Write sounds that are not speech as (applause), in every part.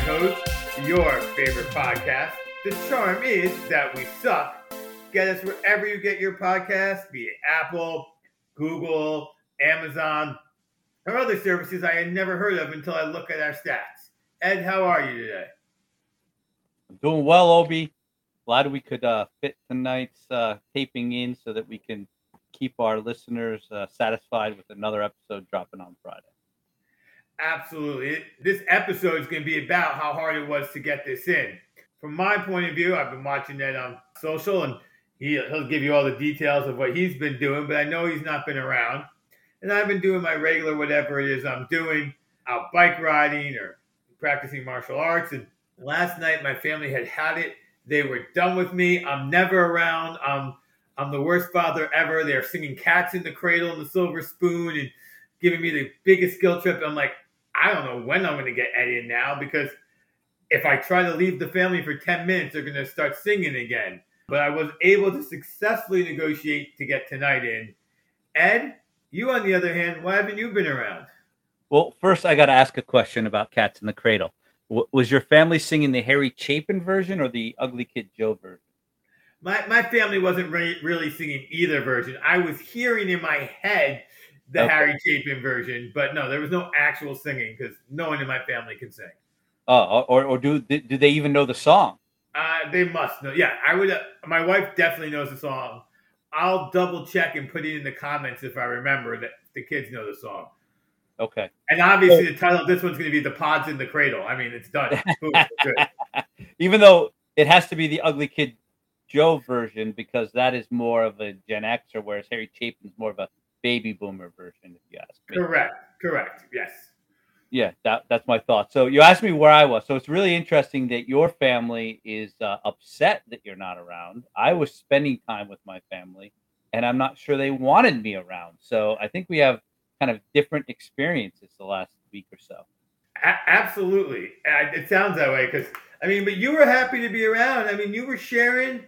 Hose, your favorite podcast. The charm is that we suck. Get us wherever you get your podcasts, be it Apple, Google, Amazon, or other services I had never heard of until I look at our stats. Ed, how are you today? I'm doing well, OB. Glad we could uh, fit tonight's uh, taping in so that we can keep our listeners uh, satisfied with another episode dropping on Friday. Absolutely. This episode is going to be about how hard it was to get this in. From my point of view, I've been watching that on social, and he, he'll give you all the details of what he's been doing, but I know he's not been around. And I've been doing my regular whatever it is I'm doing, out bike riding or practicing martial arts. And last night, my family had had it. They were done with me. I'm never around. I'm I'm the worst father ever. They're singing Cats in the Cradle and the Silver Spoon and giving me the biggest guilt trip. I'm like, I don't know when I'm going to get Ed in now because if I try to leave the family for 10 minutes, they're going to start singing again. But I was able to successfully negotiate to get tonight in. Ed, you on the other hand, why haven't you been around? Well, first I got to ask a question about Cats in the Cradle. W- was your family singing the Harry Chapin version or the Ugly Kid Joe version? My, my family wasn't re- really singing either version. I was hearing in my head the okay. Harry Chapin version, but no, there was no actual singing because no one in my family can sing. Oh, or, or do do they even know the song? Uh, they must know. Yeah, I would. Uh, my wife definitely knows the song. I'll double check and put it in the comments if I remember that the kids know the song. Okay. And obviously, the title of this one's going to be "The Pods in the Cradle." I mean, it's done. (laughs) even though it has to be the Ugly Kid Joe version because that is more of a Gen Xer, whereas Harry Chapin's more of a baby boomer version, if you ask me. Correct. Correct. Yes. Yeah, that, that's my thought. So you asked me where I was. So it's really interesting that your family is uh, upset that you're not around. I was spending time with my family, and I'm not sure they wanted me around. So I think we have kind of different experiences the last week or so. A- absolutely, it sounds that way because I mean, but you were happy to be around. I mean, you were sharing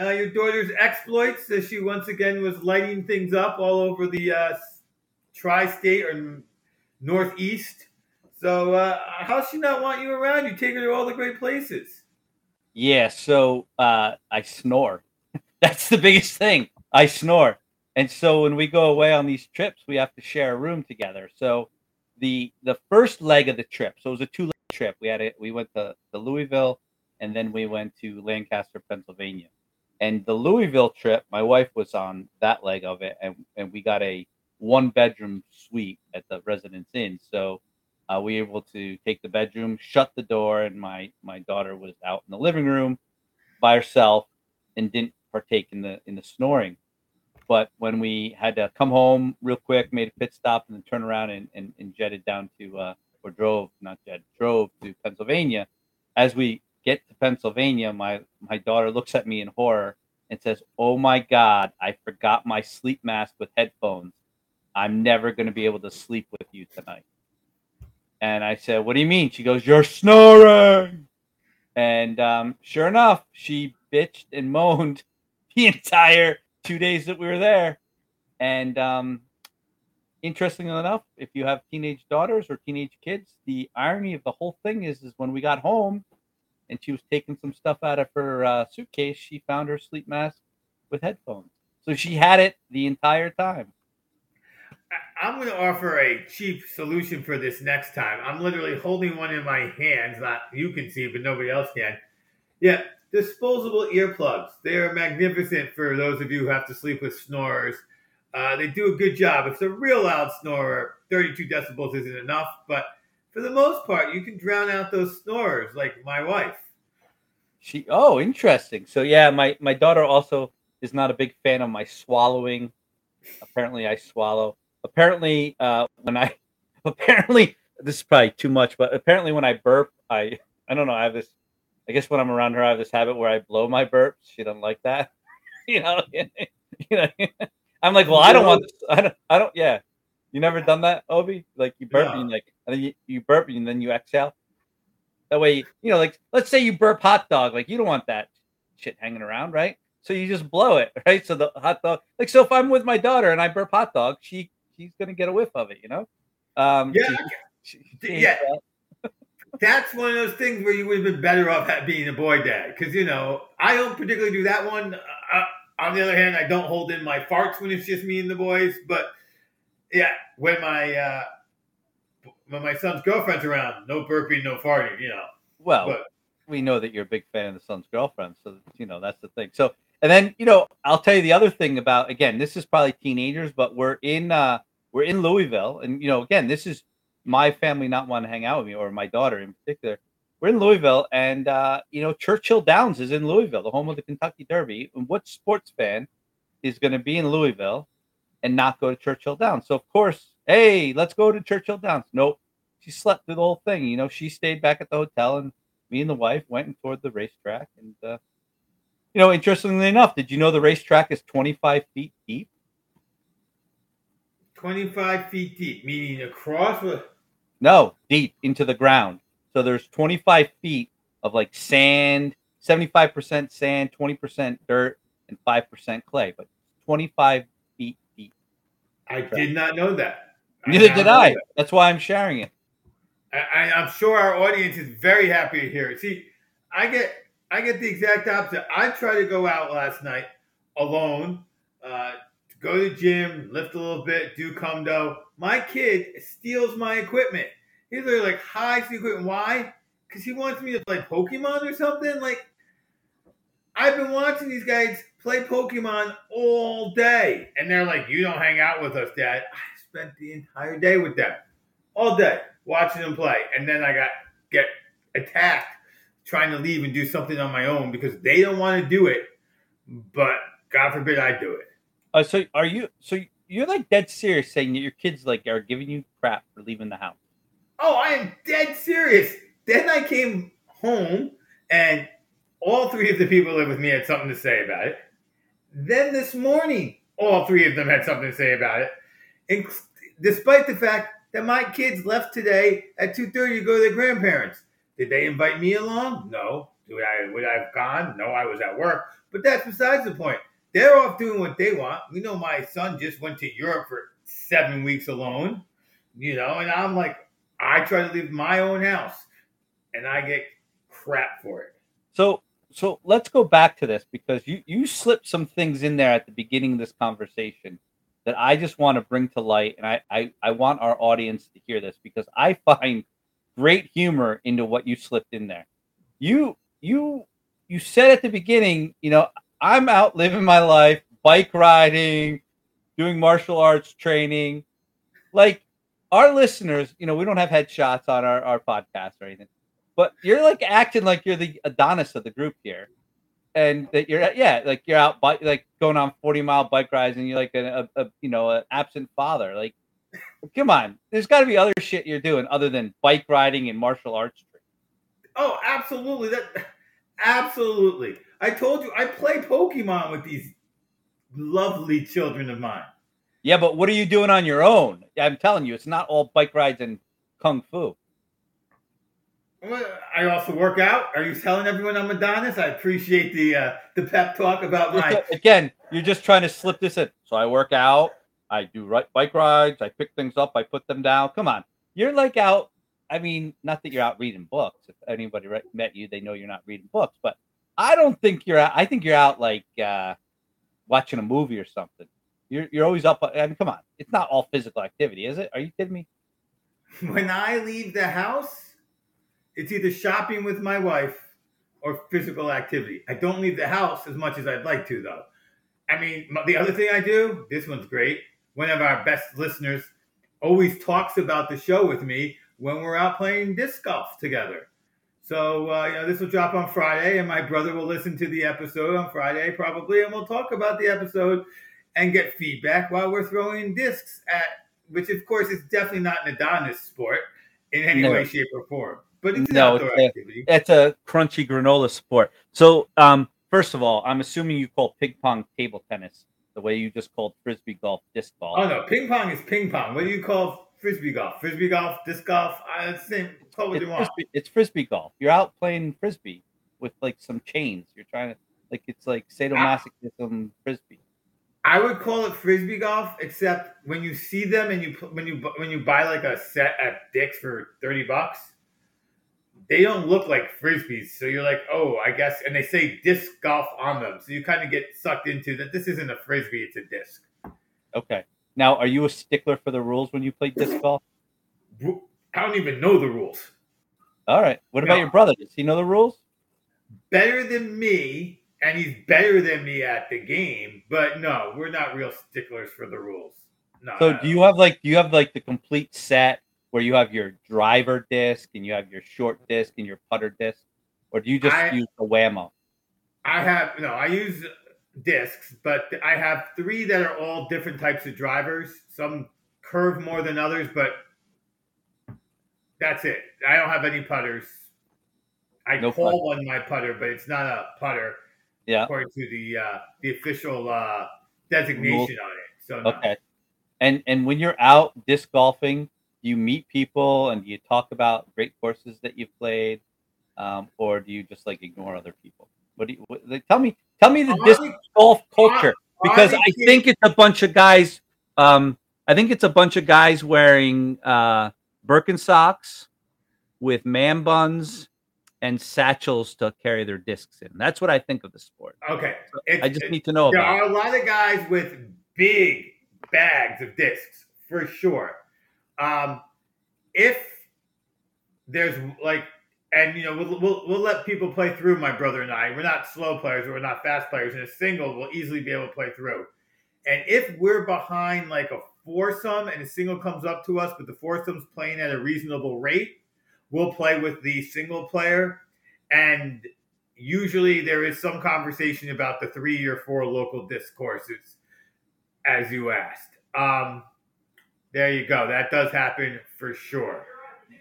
uh, your daughter's exploits as she once again was lighting things up all over the uh, tri-state or northeast. So uh, how she not want you around? You take her to all the great places. Yeah, so uh, I snore. (laughs) That's the biggest thing. I snore, and so when we go away on these trips, we have to share a room together. So the the first leg of the trip, so it was a two leg trip. We had it. We went to, to Louisville, and then we went to Lancaster, Pennsylvania. And the Louisville trip, my wife was on that leg of it, and, and we got a one bedroom suite at the Residence Inn. So uh, we were able to take the bedroom, shut the door, and my my daughter was out in the living room by herself and didn't partake in the in the snoring. But when we had to come home real quick, made a pit stop, and then turn around and, and, and jetted down to uh, or drove not jet drove to Pennsylvania. As we get to Pennsylvania, my my daughter looks at me in horror and says, "Oh my God, I forgot my sleep mask with headphones. I'm never going to be able to sleep with you tonight." And I said, "What do you mean?" She goes, "You're snoring." And um, sure enough, she bitched and (laughs) moaned the entire two days that we were there. And um, interestingly enough, if you have teenage daughters or teenage kids, the irony of the whole thing is, is when we got home, and she was taking some stuff out of her uh, suitcase, she found her sleep mask with headphones. So she had it the entire time. I'm going to offer a cheap solution for this next time. I'm literally holding one in my hands. Not you can see, but nobody else can. Yeah, disposable earplugs. They are magnificent for those of you who have to sleep with snorers. Uh, they do a good job. If it's a real loud snorer, 32 decibels isn't enough, but for the most part, you can drown out those snorers, like my wife. She oh, interesting. So yeah, my my daughter also is not a big fan of my swallowing. Apparently, I swallow. Apparently, uh, when I (laughs) apparently this is probably too much, but apparently when I burp, I I don't know. I have this. I guess when I'm around her, I have this habit where I blow my burps. She doesn't like that. (laughs) you know. (laughs) you know. I'm like, well, I don't want. This. I don't. I don't. Yeah. You never done that, OB? Like you burp and like and then you, you burp and then you exhale. That way, you know, like let's say you burp hot dog, like you don't want that shit hanging around, right? So you just blow it, (laughs) right? So the hot dog, like so, if I'm with my daughter and I burp hot dog, she she's gonna get a whiff of it, you know. Um, yeah, she, (laughs) she, yeah. (laughs) That's one of those things where you would have been better off at being a boy dad because you know I don't particularly do that one. Uh, on the other hand, I don't hold in my farts when it's just me and the boys. But yeah, when my uh, when my son's girlfriend's around, no burping, no farting. You know. Well, but, we know that you're a big fan of the son's girlfriend, so you know that's the thing. So, and then you know, I'll tell you the other thing about again, this is probably teenagers, but we're in uh we're in Louisville, and you know, again, this is my family not want to hang out with me or my daughter in particular. We're in Louisville, and uh, you know, Churchill Downs is in Louisville, the home of the Kentucky Derby. And what sports fan is going to be in Louisville and not go to Churchill Downs? So of course, hey, let's go to Churchill Downs. Nope, she slept through the whole thing. You know, she stayed back at the hotel and me and the wife went and toured the racetrack. And, uh, you know, interestingly enough, did you know the racetrack is 25 feet deep? 25 feet deep, meaning across? With- no, deep into the ground. So there's 25 feet of like sand, 75% sand, 20% dirt, and 5% clay, but 25 feet deep. I did not know that. Neither did I. That. That's why I'm sharing it. I, am sure our audience is very happy to hear it. See, I get I get the exact opposite. I tried to go out last night alone, uh, to go to the gym, lift a little bit, do kumdo. My kid steals my equipment. He's like hides the equipment. Why? Because he wants me to play Pokemon or something. Like I've been watching these guys play Pokemon all day, and they're like, "You don't hang out with us, Dad." I spent the entire day with them, all day watching them play, and then I got get attacked trying to leave and do something on my own because they don't want to do it, but God forbid I do it. Uh, so are you? So you're like dead serious saying that your kids like are giving you crap for leaving the house? Oh, I am dead serious. Then I came home and all three of the people that live with me had something to say about it. Then this morning, all three of them had something to say about it. And despite the fact that my kids left today at 2.30 to go to their grandparents. Did they invite me along? No. Would I, would I have gone? No, I was at work. But that's besides the point. They're off doing what they want. We know my son just went to Europe for seven weeks alone, you know, and I'm like, I try to leave my own house and I get crap for it. So so let's go back to this because you you slipped some things in there at the beginning of this conversation that I just want to bring to light, and I, I, I want our audience to hear this because I find great humor into what you slipped in there. You you you said at the beginning, you know, I'm out living my life, bike riding, doing martial arts training. Like our listeners, you know, we don't have headshots on our, our podcast or anything, but you're like acting like you're the Adonis of the group here. And that you're yeah like you're out bike like going on 40 mile bike rides and you're like a, a, a you know an absent father. Like come on. There's got to be other shit you're doing other than bike riding and martial arts oh absolutely. That absolutely. I told you i play pokemon with these lovely children of mine. Yeah but what are you doing on your own? I'm telling you it's not all bike rides and kung fu I also work out. Are you telling everyone I'm Adonis? I appreciate the uh, the pep talk about my. Again, you're just trying to slip this in. So I work out. I do right bike rides. I pick things up. I put them down. Come on, you're like out. I mean, not that you're out reading books. If anybody met you, they know you're not reading books. But I don't think you're out. I think you're out like uh, watching a movie or something. You're you're always up. I mean, come on. It's not all physical activity, is it? Are you kidding me? When I leave the house, it's either shopping with my wife or physical activity. I don't leave the house as much as I'd like to, though. I mean, the other thing I do, this one's great. One of our best listeners always talks about the show with me when we're out playing disc golf together. So, uh, you know, this will drop on Friday, and my brother will listen to the episode on Friday probably, and we'll talk about the episode and get feedback while we're throwing discs at, which of course is definitely not an Adonis sport in any no. way, shape, or form. But it's no, it's a, it's a crunchy granola sport. So, um, first of all, I'm assuming you call ping pong table tennis the way you just called frisbee golf disc golf. Oh no, ping pong is ping pong. What do you call frisbee golf? Frisbee golf, disc golf. Uh, it's the same. Call what it's you want. Frisbee, it's frisbee golf. You're out playing frisbee with like some chains. You're trying to like it's like sadomasochism ah. frisbee. I would call it frisbee golf, except when you see them and you when you when you buy like a set at Dick's for thirty bucks, they don't look like frisbees. So you're like, oh, I guess, and they say disc golf on them, so you kind of get sucked into that. This isn't a frisbee; it's a disc. Okay. Now, are you a stickler for the rules when you play disc (laughs) golf? I don't even know the rules. All right. What about your brother? Does he know the rules? Better than me, and he's better than me at the game. But no, we're not real sticklers for the rules. No. So do you have like do you have like the complete set where you have your driver disc and you have your short disc and your putter disc, or do you just I, use the Wham-O? I have no. I use discs, but I have three that are all different types of drivers. Some curve more than others, but that's it. I don't have any putters. I no call putter. one my putter, but it's not a putter. Yeah. According to the uh, the official uh, designation on it. So no. okay. And and when you're out disc golfing, do you meet people and do you talk about great courses that you've played, um, or do you just like ignore other people? What do you what, like, tell me? Tell me the disc golf culture because I think it's a bunch of guys. Um, I think it's a bunch of guys wearing uh, Birkenstocks with man buns and satchels to carry their discs in. That's what I think of the sport. Okay, I just need to know. There are it. a lot of guys with big bags of discs for sure. Um, if there's like and you know we'll, we'll, we'll let people play through my brother and i. We're not slow players we're not fast players and a single we'll easily be able to play through. And if we're behind like a foursome and a single comes up to us but the foursome's playing at a reasonable rate we'll play with the single player. And usually there is some conversation about the three or four local disc courses, as you asked. Um, there you go that does happen for sure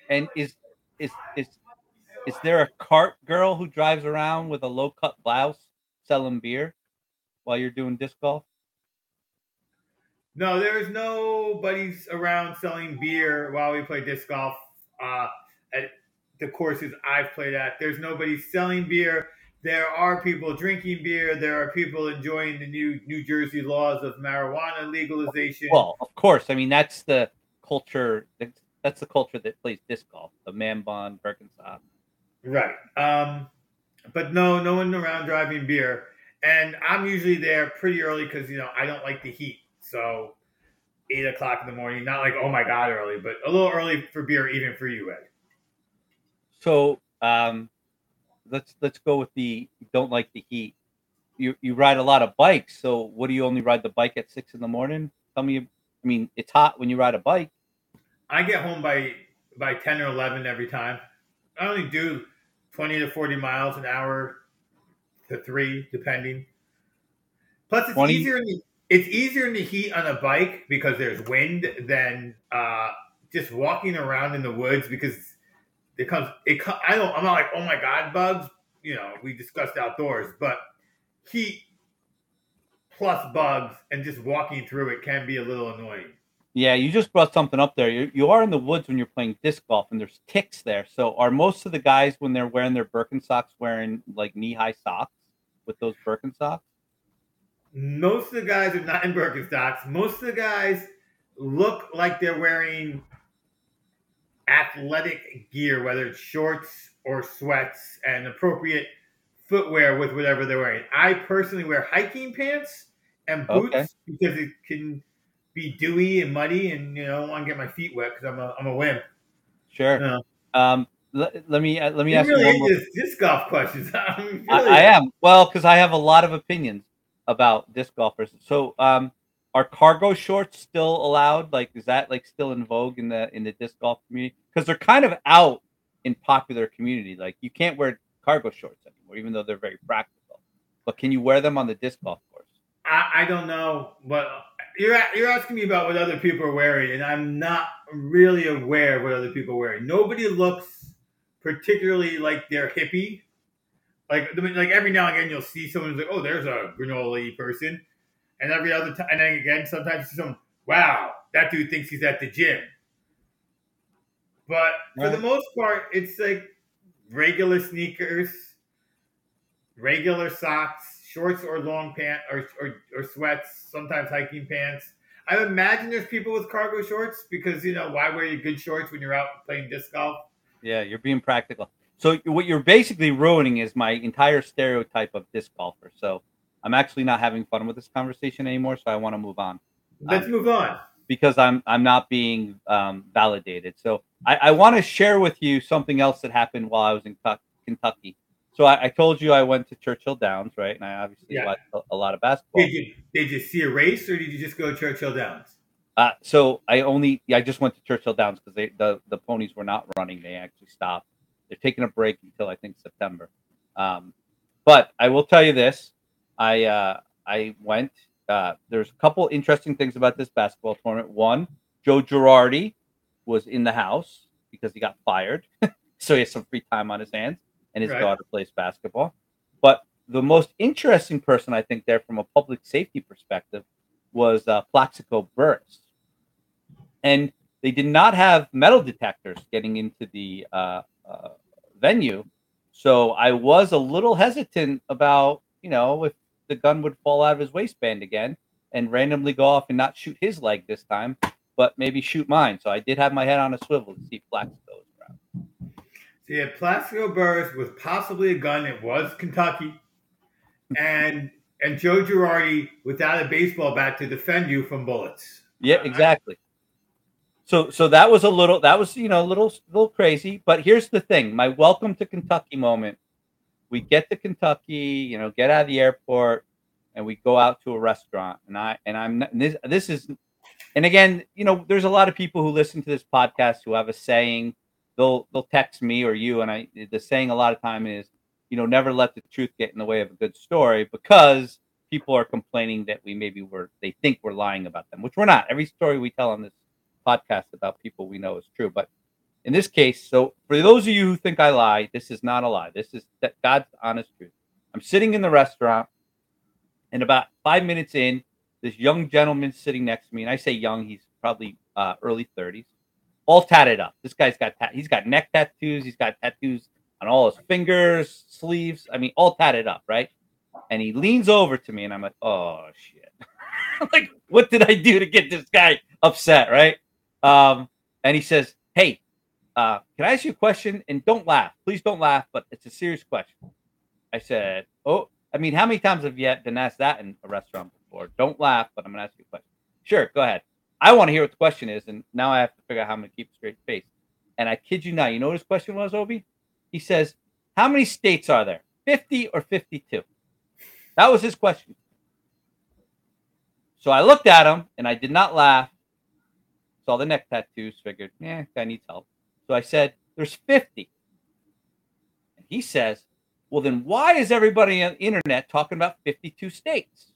and is is is is there a cart girl who drives around with a low cut blouse selling beer while you're doing disc golf? No, there's nobody around selling beer while we play disc golf uh, at the courses I've played at. There's nobody selling beer. There are people drinking beer. There are people enjoying the new New Jersey laws of marijuana legalization. Well, of course. I mean, that's the culture. That's the culture that plays disc golf. The man bun, Birkenstock. Right. Um, but no, no one around driving beer. And I'm usually there pretty early because, you know, I don't like the heat. So eight o'clock in the morning, not like, oh my God, early, but a little early for beer, even for you, Ed. So um, let's let's go with the don't like the heat. You you ride a lot of bikes, so what do you only ride the bike at six in the morning? Tell me. I mean, it's hot when you ride a bike. I get home by by ten or eleven every time. I only do 20 to 40 miles an hour to three, depending. Plus, it's 20? easier. In the, it's easier in the heat on a bike because there's wind than uh, just walking around in the woods because it comes. It I don't. I'm not like oh my god bugs. You know, we discussed outdoors, but heat plus bugs and just walking through it can be a little annoying. Yeah, you just brought something up there. You, you are in the woods when you're playing disc golf, and there's ticks there. So, are most of the guys when they're wearing their Birkenstocks wearing like knee-high socks with those Birkenstocks? Most of the guys are not in Birkenstocks. Most of the guys look like they're wearing athletic gear, whether it's shorts or sweats, and appropriate footwear with whatever they're wearing. I personally wear hiking pants and boots okay. because it can be dewy and muddy, and you know, I don't want to get my feet wet because I'm a I'm a wimp. Sure. You know? Um, let, let me uh, let me you ask really you one more. disc golf questions. (laughs) really I, I, am well because I have a lot of opinions about disc golfers. So, um, are cargo shorts still allowed? Like, is that like still in vogue in the in the disc golf community? Because they're kind of out in popular community. Like, you can't wear cargo shorts anymore, even though they're very practical. But can you wear them on the disc golf course? I, I don't know, but you're you're asking me about what other people are wearing, and I'm not really aware of what other people are wearing. Nobody looks particularly like they're hippie. Like like every now and again, you'll see someone who's like, "Oh, there's a granola person," and every other time, and then again, sometimes you someone, "Wow, that dude thinks he's at the gym." But for the most part, it's like regular sneakers, regular socks, shorts or long pants or, or, or sweats, sometimes hiking pants. I imagine there's people with cargo shorts because you know why wear your good shorts when you're out playing disc golf? Yeah, you're being practical. So what you're basically ruining is my entire stereotype of disc golfer. So I'm actually not having fun with this conversation anymore. So I want to move on. Let's um, move on because I'm I'm not being um, validated. So I, I want to share with you something else that happened while I was in Kentucky. So I, I, told you I went to Churchill Downs, right? And I obviously yeah. watched a, a, lot of basketball. Did you did you see a race or did you just go to Churchill Downs? Uh, so I only I just went to Churchill Downs because they the, the ponies were not running. They actually stopped. They're taking a break until I think September. Um, but I will tell you this: I uh, I went. Uh, there's a couple interesting things about this basketball tournament. One, Joe Girardi was in the house because he got fired, (laughs) so he has some free time on his hands and his right. daughter plays basketball. But the most interesting person I think there from a public safety perspective was uh, Plaxico Burress. And they did not have metal detectors getting into the uh, uh, venue. So I was a little hesitant about, you know, if the gun would fall out of his waistband again and randomly go off and not shoot his leg this time, but maybe shoot mine. So I did have my head on a swivel to see Plaxico was around. so you had Plaxico Burress with possibly a gun. It was Kentucky, and (laughs) and Joe Girardi without a baseball bat to defend you from bullets. Yeah, exactly. So so that was a little that was you know a little little crazy. But here's the thing: my welcome to Kentucky moment. We get to Kentucky, you know, get out of the airport, and we go out to a restaurant. And I and I'm this this is, and again, you know, there's a lot of people who listen to this podcast who have a saying they'll they'll text me or you, and I the saying a lot of time is, you know, never let the truth get in the way of a good story because people are complaining that we maybe were they think we're lying about them, which we're not. Every story we tell on this podcast about people we know is true, but in this case, so for those of you who think I lie, this is not a lie. This is God's honest truth. I'm sitting in the restaurant, and about five minutes in, this young gentleman sitting next to me, and I say young, he's probably uh, early 30s all tatted up. This guy's got ta- he's got neck tattoos. He's got tattoos on all his fingers, sleeves. I mean, all tatted up, right? And he leans over to me, and I'm like, oh shit! (laughs) like, what did I do to get this guy upset, right? Um, and he says, hey, uh, can I ask you a question? And don't laugh, please don't laugh, but it's a serious question. I said, oh, I mean, how many times have you been asked that in a restaurant before? Don't laugh, but I'm gonna ask you a question. Sure, go ahead. I want to hear what the question is, and now I have to figure out how I'm going to keep a straight face. And I kid you not, you know what his question was, OB? He says, How many states are there? 50 or 52? That was his question. So I looked at him and I did not laugh. Saw the neck tattoos, figured, yeah, guy needs help. So I said, There's 50. And he says, Well, then why is everybody on the internet talking about 52 states?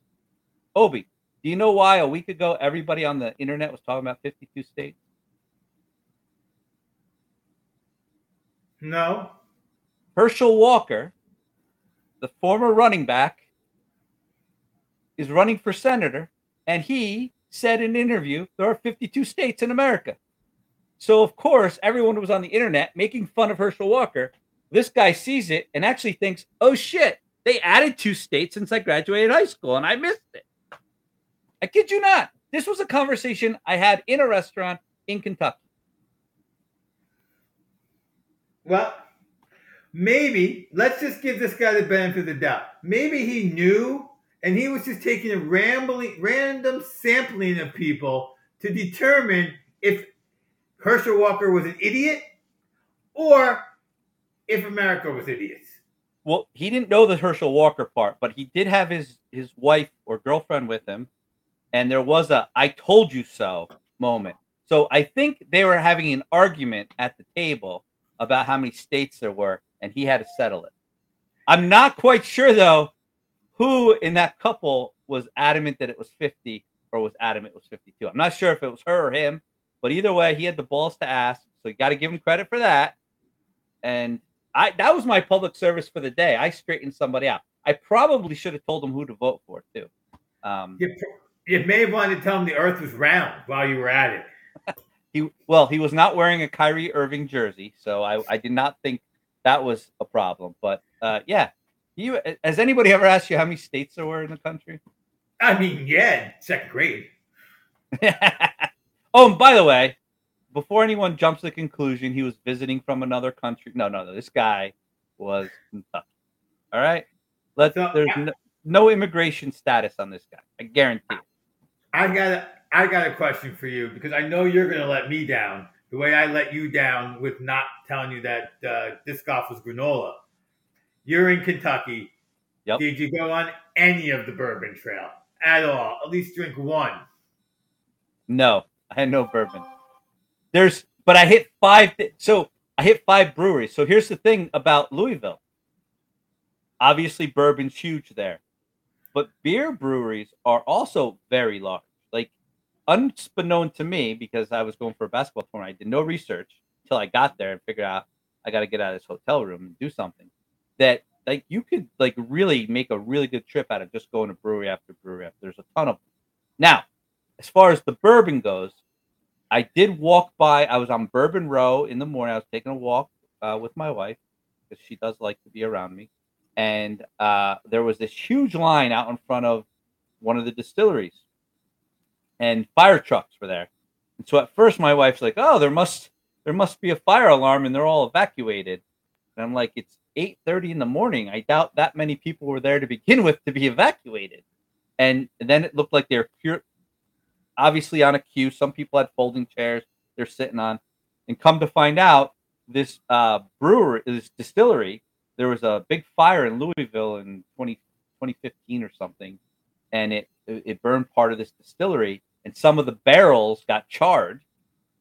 OB, do you know why a week ago everybody on the internet was talking about 52 states? No. Herschel Walker, the former running back, is running for senator, and he said in an interview there are 52 states in America. So, of course, everyone was on the internet making fun of Herschel Walker. This guy sees it and actually thinks, oh shit, they added two states since I graduated high school and I missed it. I kid you not. This was a conversation I had in a restaurant in Kentucky. Well, maybe let's just give this guy the benefit of the doubt. Maybe he knew and he was just taking a rambling, random sampling of people to determine if Herschel Walker was an idiot or if America was idiots. Well, he didn't know the Herschel Walker part, but he did have his his wife or girlfriend with him, and there was a I told you so moment. So I think they were having an argument at the table about how many states there were, and he had to settle it. I'm not quite sure though who in that couple was adamant that it was 50 or was adamant it was 52. I'm not sure if it was her or him, but either way, he had the balls to ask. So you got to give him credit for that. And I that was my public service for the day. I straightened somebody out. I probably should have told him who to vote for too. Um, you may have wanted to tell him the earth was round while you were at it. (laughs) he well, he was not wearing a Kyrie Irving jersey, so I, I did not think that was a problem. But uh, yeah, You has anybody ever asked you how many states there were in the country? I mean, yeah, second grade. (laughs) oh, and by the way, before anyone jumps to the conclusion he was visiting from another country, no, no, no. This guy was Kentucky. All right, let's. so, there's no, no, immigration status on this guy. I guarantee. It. I got a, I got a question for you because I know you're going to let me down the way I let you down with not telling you that uh, disc golf was granola. You're in Kentucky. Yep. Did you go on any of the bourbon trail at all? At least drink one. No, I had no bourbon. There's, but I hit five. So I hit five breweries. So here's the thing about Louisville. Obviously, bourbon's huge there, but beer breweries are also very large. Like, unbeknown to me, because I was going for a basketball tournament, I did no research until I got there and figured out I got to get out of this hotel room and do something. That like you could like really make a really good trip out of just going to brewery after brewery after. There's a ton of them. Now, as far as the bourbon goes, I did walk by. I was on Bourbon Row in the morning. I was taking a walk uh, with my wife because she does like to be around me. And uh, there was this huge line out in front of one of the distilleries, and fire trucks were there. And so at first, my wife's like, "Oh, there must there must be a fire alarm, and they're all evacuated." And I'm like, "It's 8:30 in the morning. I doubt that many people were there to begin with to be evacuated." And then it looked like they're pure, obviously on a queue. Some people had folding chairs they're sitting on. And come to find out, this uh, brewery, this distillery, there was a big fire in Louisville in 20, 2015 or something, and it it burned part of this distillery, and some of the barrels got charred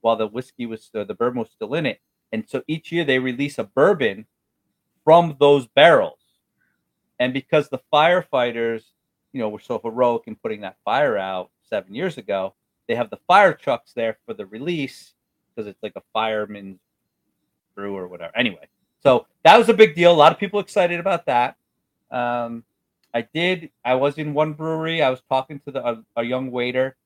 while the whiskey was uh, the bourbon was still in it. And so each year they release a bourbon from those barrels. And because the firefighters, you know, were so heroic in putting that fire out, seven years ago. They have the fire trucks there for the release because it's like a fireman's brew or whatever. Anyway, so that was a big deal. A lot of people excited about that. Um, I did. I was in one brewery. I was talking to the, a, a young waiter,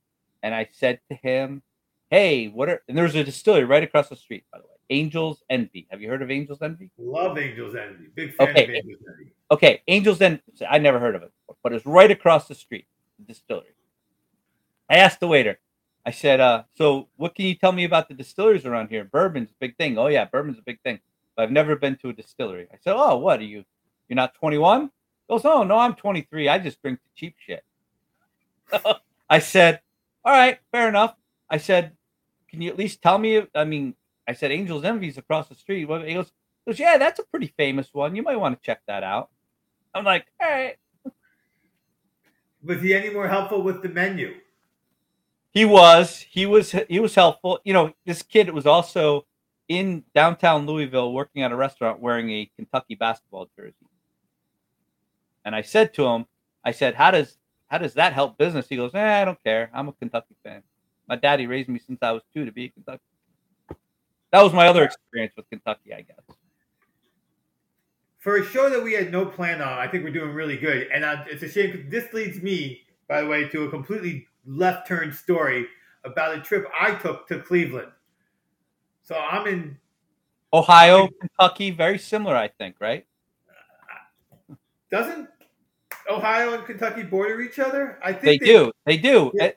and I said to him, "Hey, what are?" And there's a distillery right across the street, by the way. Angels Envy. Have you heard of Angels Envy? Love Angels Envy. Big fan okay. of Angels Envy. Okay, Angels Envy. I never heard of it, before, but it's right across the street. The distillery. I asked the waiter. I said, uh, so what can you tell me about the distilleries around here? Bourbon's a big thing. Oh yeah, bourbon's a big thing. But I've never been to a distillery. I said, Oh, what are you? You're not 21? goes, Oh no, I'm 23. I just drink the cheap shit. (laughs) I said, All right, fair enough. I said, Can you at least tell me? I mean, I said Angel's Envy's across the street. He goes, he goes, Yeah, that's a pretty famous one. You might want to check that out. I'm like, all right. Was he any more helpful with the menu? He was. He was. He was helpful. You know, this kid was also in downtown Louisville working at a restaurant wearing a Kentucky basketball jersey. And I said to him, I said, "How does how does that help business?" He goes, eh, "I don't care. I'm a Kentucky fan. My daddy raised me since I was two to be a Kentucky." That was my other experience with Kentucky, I guess. For a show that we had no plan on, I think we're doing really good. And I, it's a shame this leads me, by the way, to a completely left turn story about a trip I took to Cleveland. So I'm in Ohio, Kentucky, very similar, I think, right? Doesn't Ohio and Kentucky border each other? I think they, they do. They do. Yeah.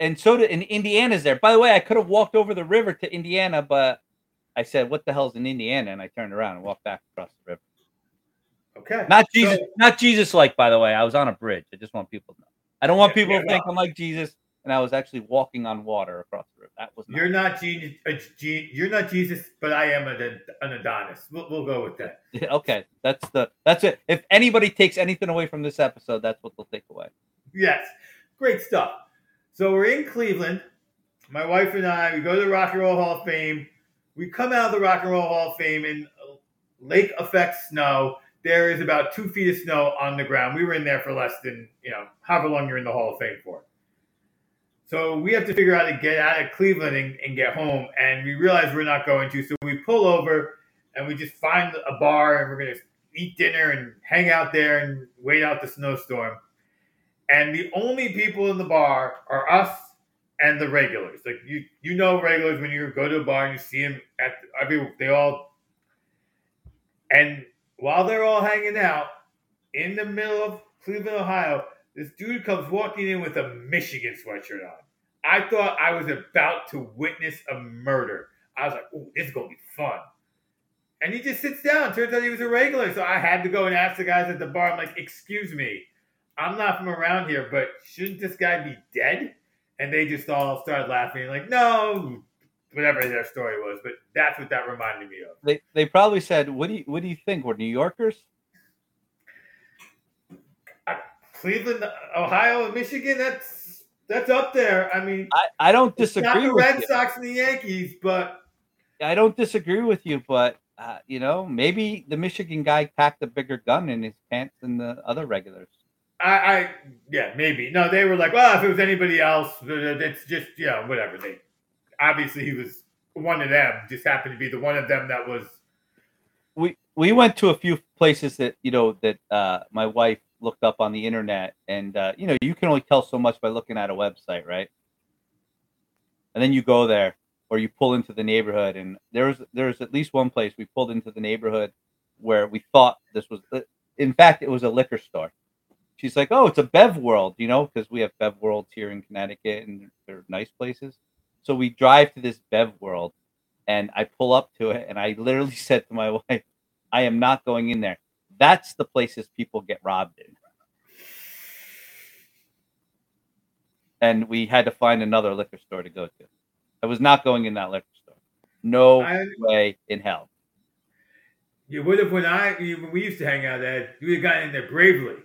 And so did in Indiana's there. By the way, I could have walked over the river to Indiana, but I said, "What the hell's in Indiana?" And I turned around and walked back across the river. Okay. Not Jesus, so, not Jesus like, by the way. I was on a bridge. I just want people to know. I don't want people to think I'm like Jesus, and I was actually walking on water across the river. That was not you're not Jesus. You're not Jesus, but I am an, an Adonis. We'll, we'll go with that. okay, that's the that's it. If anybody takes anything away from this episode, that's what they'll take away. Yes, great stuff. So we're in Cleveland. My wife and I, we go to the Rock and Roll Hall of Fame. We come out of the Rock and Roll Hall of Fame in uh, lake effect snow there is about two feet of snow on the ground. We were in there for less than, you know, however long you're in the Hall of Fame for. So we have to figure out how to get out of Cleveland and, and get home. And we realize we're not going to. So we pull over and we just find a bar and we're going to eat dinner and hang out there and wait out the snowstorm. And the only people in the bar are us and the regulars. Like you, you know, regulars when you go to a bar and you see them at every, they all, and while they're all hanging out, in the middle of Cleveland, Ohio, this dude comes walking in with a Michigan sweatshirt on. I thought I was about to witness a murder. I was like, "Oh, this is gonna be fun." And he just sits down. Turns out he was a regular, so I had to go and ask the guys at the bar. I'm like, "Excuse me, I'm not from around here, but shouldn't this guy be dead?" And they just all started laughing, like, "No, whatever their story was." But that's what that reminded me of. They they probably said, "What do you what do you think? We're New Yorkers." Cleveland, Ohio, and Michigan. That's that's up there. I mean, I, I don't it's not disagree the Red you. Sox and the Yankees, but I don't disagree with you, but uh, you know, maybe the Michigan guy packed a bigger gun in his pants than the other regulars. I, I yeah, maybe no. They were like, well, if it was anybody else, it's just yeah, whatever. They obviously he was one of them. Just happened to be the one of them that was. We we went to a few places that you know that uh, my wife looked up on the internet, and uh, you know, you can only tell so much by looking at a website, right? And then you go there, or you pull into the neighborhood, and there's there's at least one place we pulled into the neighborhood where we thought this was. In fact, it was a liquor store. She's like, "Oh, it's a Bev World," you know, because we have Bev Worlds here in Connecticut, and they're nice places. So we drive to this Bev World, and I pull up to it, and I literally (laughs) said to my wife, "I am not going in there." That's the places people get robbed in. And we had to find another liquor store to go to. I was not going in that liquor store. No I- way in hell. You would have when I when we used to hang out there. You would have gotten in there bravely.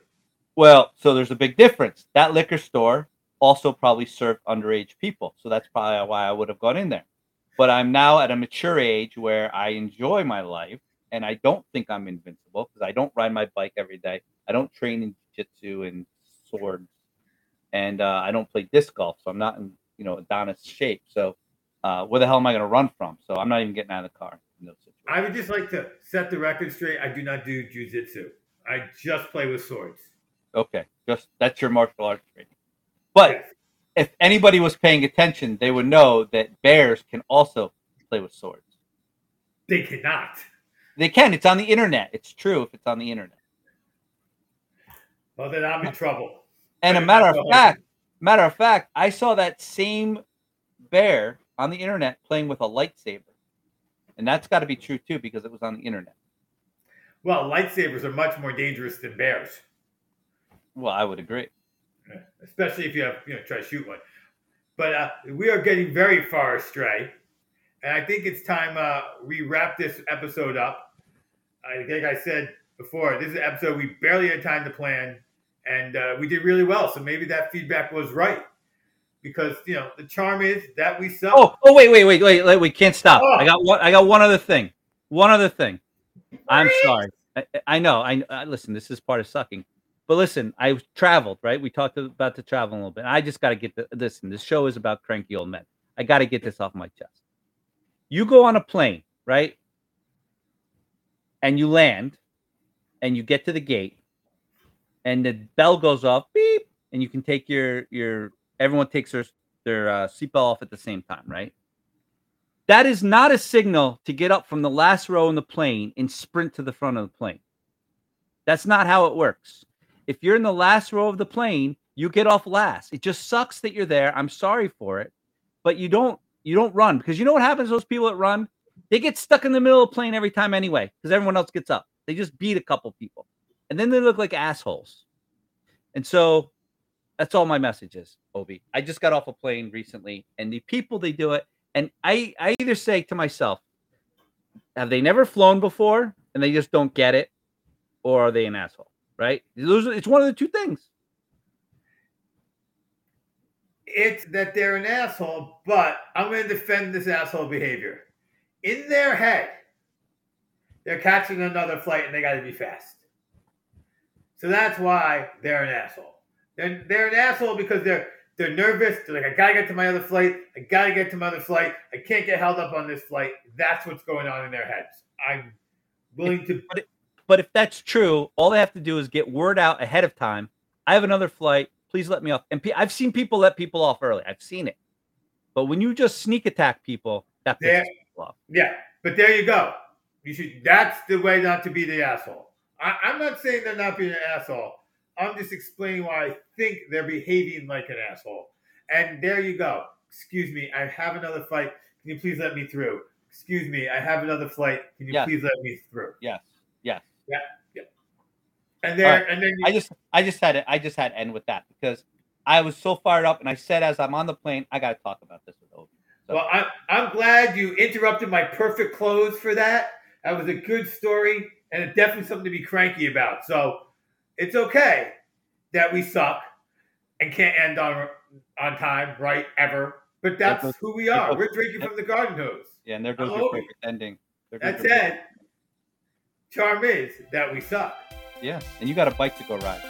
Well, so there's a big difference. That liquor store also probably served underage people. So that's probably why I would have gone in there. But I'm now at a mature age where I enjoy my life and I don't think I'm invincible because I don't ride my bike every day. I don't train in jiu-jitsu and swords. And uh, I don't play disc golf. So I'm not in, you know, Adonis shape. So uh, where the hell am I going to run from? So I'm not even getting out of the car. In those situations. I would just like to set the record straight. I do not do jujitsu. I just play with swords. Okay, just that's your martial arts training. But Yes. if anybody was paying attention, they would know that bears can also play with swords. They cannot. They can. It's on the internet. It's true if it's on the internet. Well, then I'm in trouble. And a matter of fact, matter of fact, I saw that same bear on the internet playing with a lightsaber, and that's got to be true too because it was on the internet. Well, lightsabers are much more dangerous than bears. Well, I would agree. Especially if you have you know try to shoot one. But uh, we are getting very far astray, and I think it's time uh, we wrap this episode up. I think I said before, this is an episode we barely had time to plan, and uh, we did really well. So maybe that feedback was right, because you know the charm is that we sell. Oh, oh, wait, wait, wait, wait, wait. We can't stop. Oh. I got one. I got one other thing. One other thing. I'm sorry. I, I know. I, I listen. This is part of sucking. But listen, I traveled. Right. We talked about the travel a little bit. I just got to get the, listen. This show is about cranky old men. I got to get this off my chest. You go on a plane, right? And you land, and you get to the gate, and the bell goes off, beep, and you can take your your. Everyone takes their their uh, seatbelt off at the same time, right? That is not a signal to get up from the last row in the plane and sprint to the front of the plane. That's not how it works. If you're in the last row of the plane, you get off last. It just sucks that you're there. I'm sorry for it, but you don't you don't run because you know what happens to those people that run? They get stuck in the middle of the plane every time anyway because everyone else gets up. They just beat a couple people, and then they look like assholes. And so that's all my message is, OB. I just got off a plane recently, and the people they do it, and I I either say to myself, have they never flown before and they just don't get it, or are they an asshole? Right? Those it's one of the two things. It's that they're an asshole, but I'm going to defend this asshole behavior. In their head, they're catching another flight and they got to be fast. So that's why they're an asshole. They're, they're an asshole because they're they're nervous. They're like, I gotta get to my other flight. I gotta get to my other flight. I can't get held up on this flight. That's what's going on in their heads. I'm willing to. But if that's true, all they have to do is get word out ahead of time. I have another flight. Please let me off. And I've seen people let people off early. I've seen it. But when you just sneak attack people, that Yeah. pisses people off. Yeah, but there you go. You should. That's the way not to be the asshole. I, I'm not saying they're not being an asshole. I'm just explaining why I think they're behaving like an asshole. And there you go. Excuse me, I have another flight. Can you please let me through? Excuse me, I have another flight. Can you Yes. please let me through? Yes. Yes. And there, All right. and then you, I just I just had it. I just had to end with that because I was so fired up, and I said as I'm on the plane, I got to talk about this with OB. So- Well, I'm, I'm glad you interrupted my perfect close for that. That was a good story and it's definitely something to be cranky about. So it's okay that we suck and can't end on on time, right? Ever. But that's who we are. We're drinking from the garden hose. Yeah, and there goes your perfect ending. There goes That your perfect- said, charm is that we suck. Yeah, and you got a bike to go ride.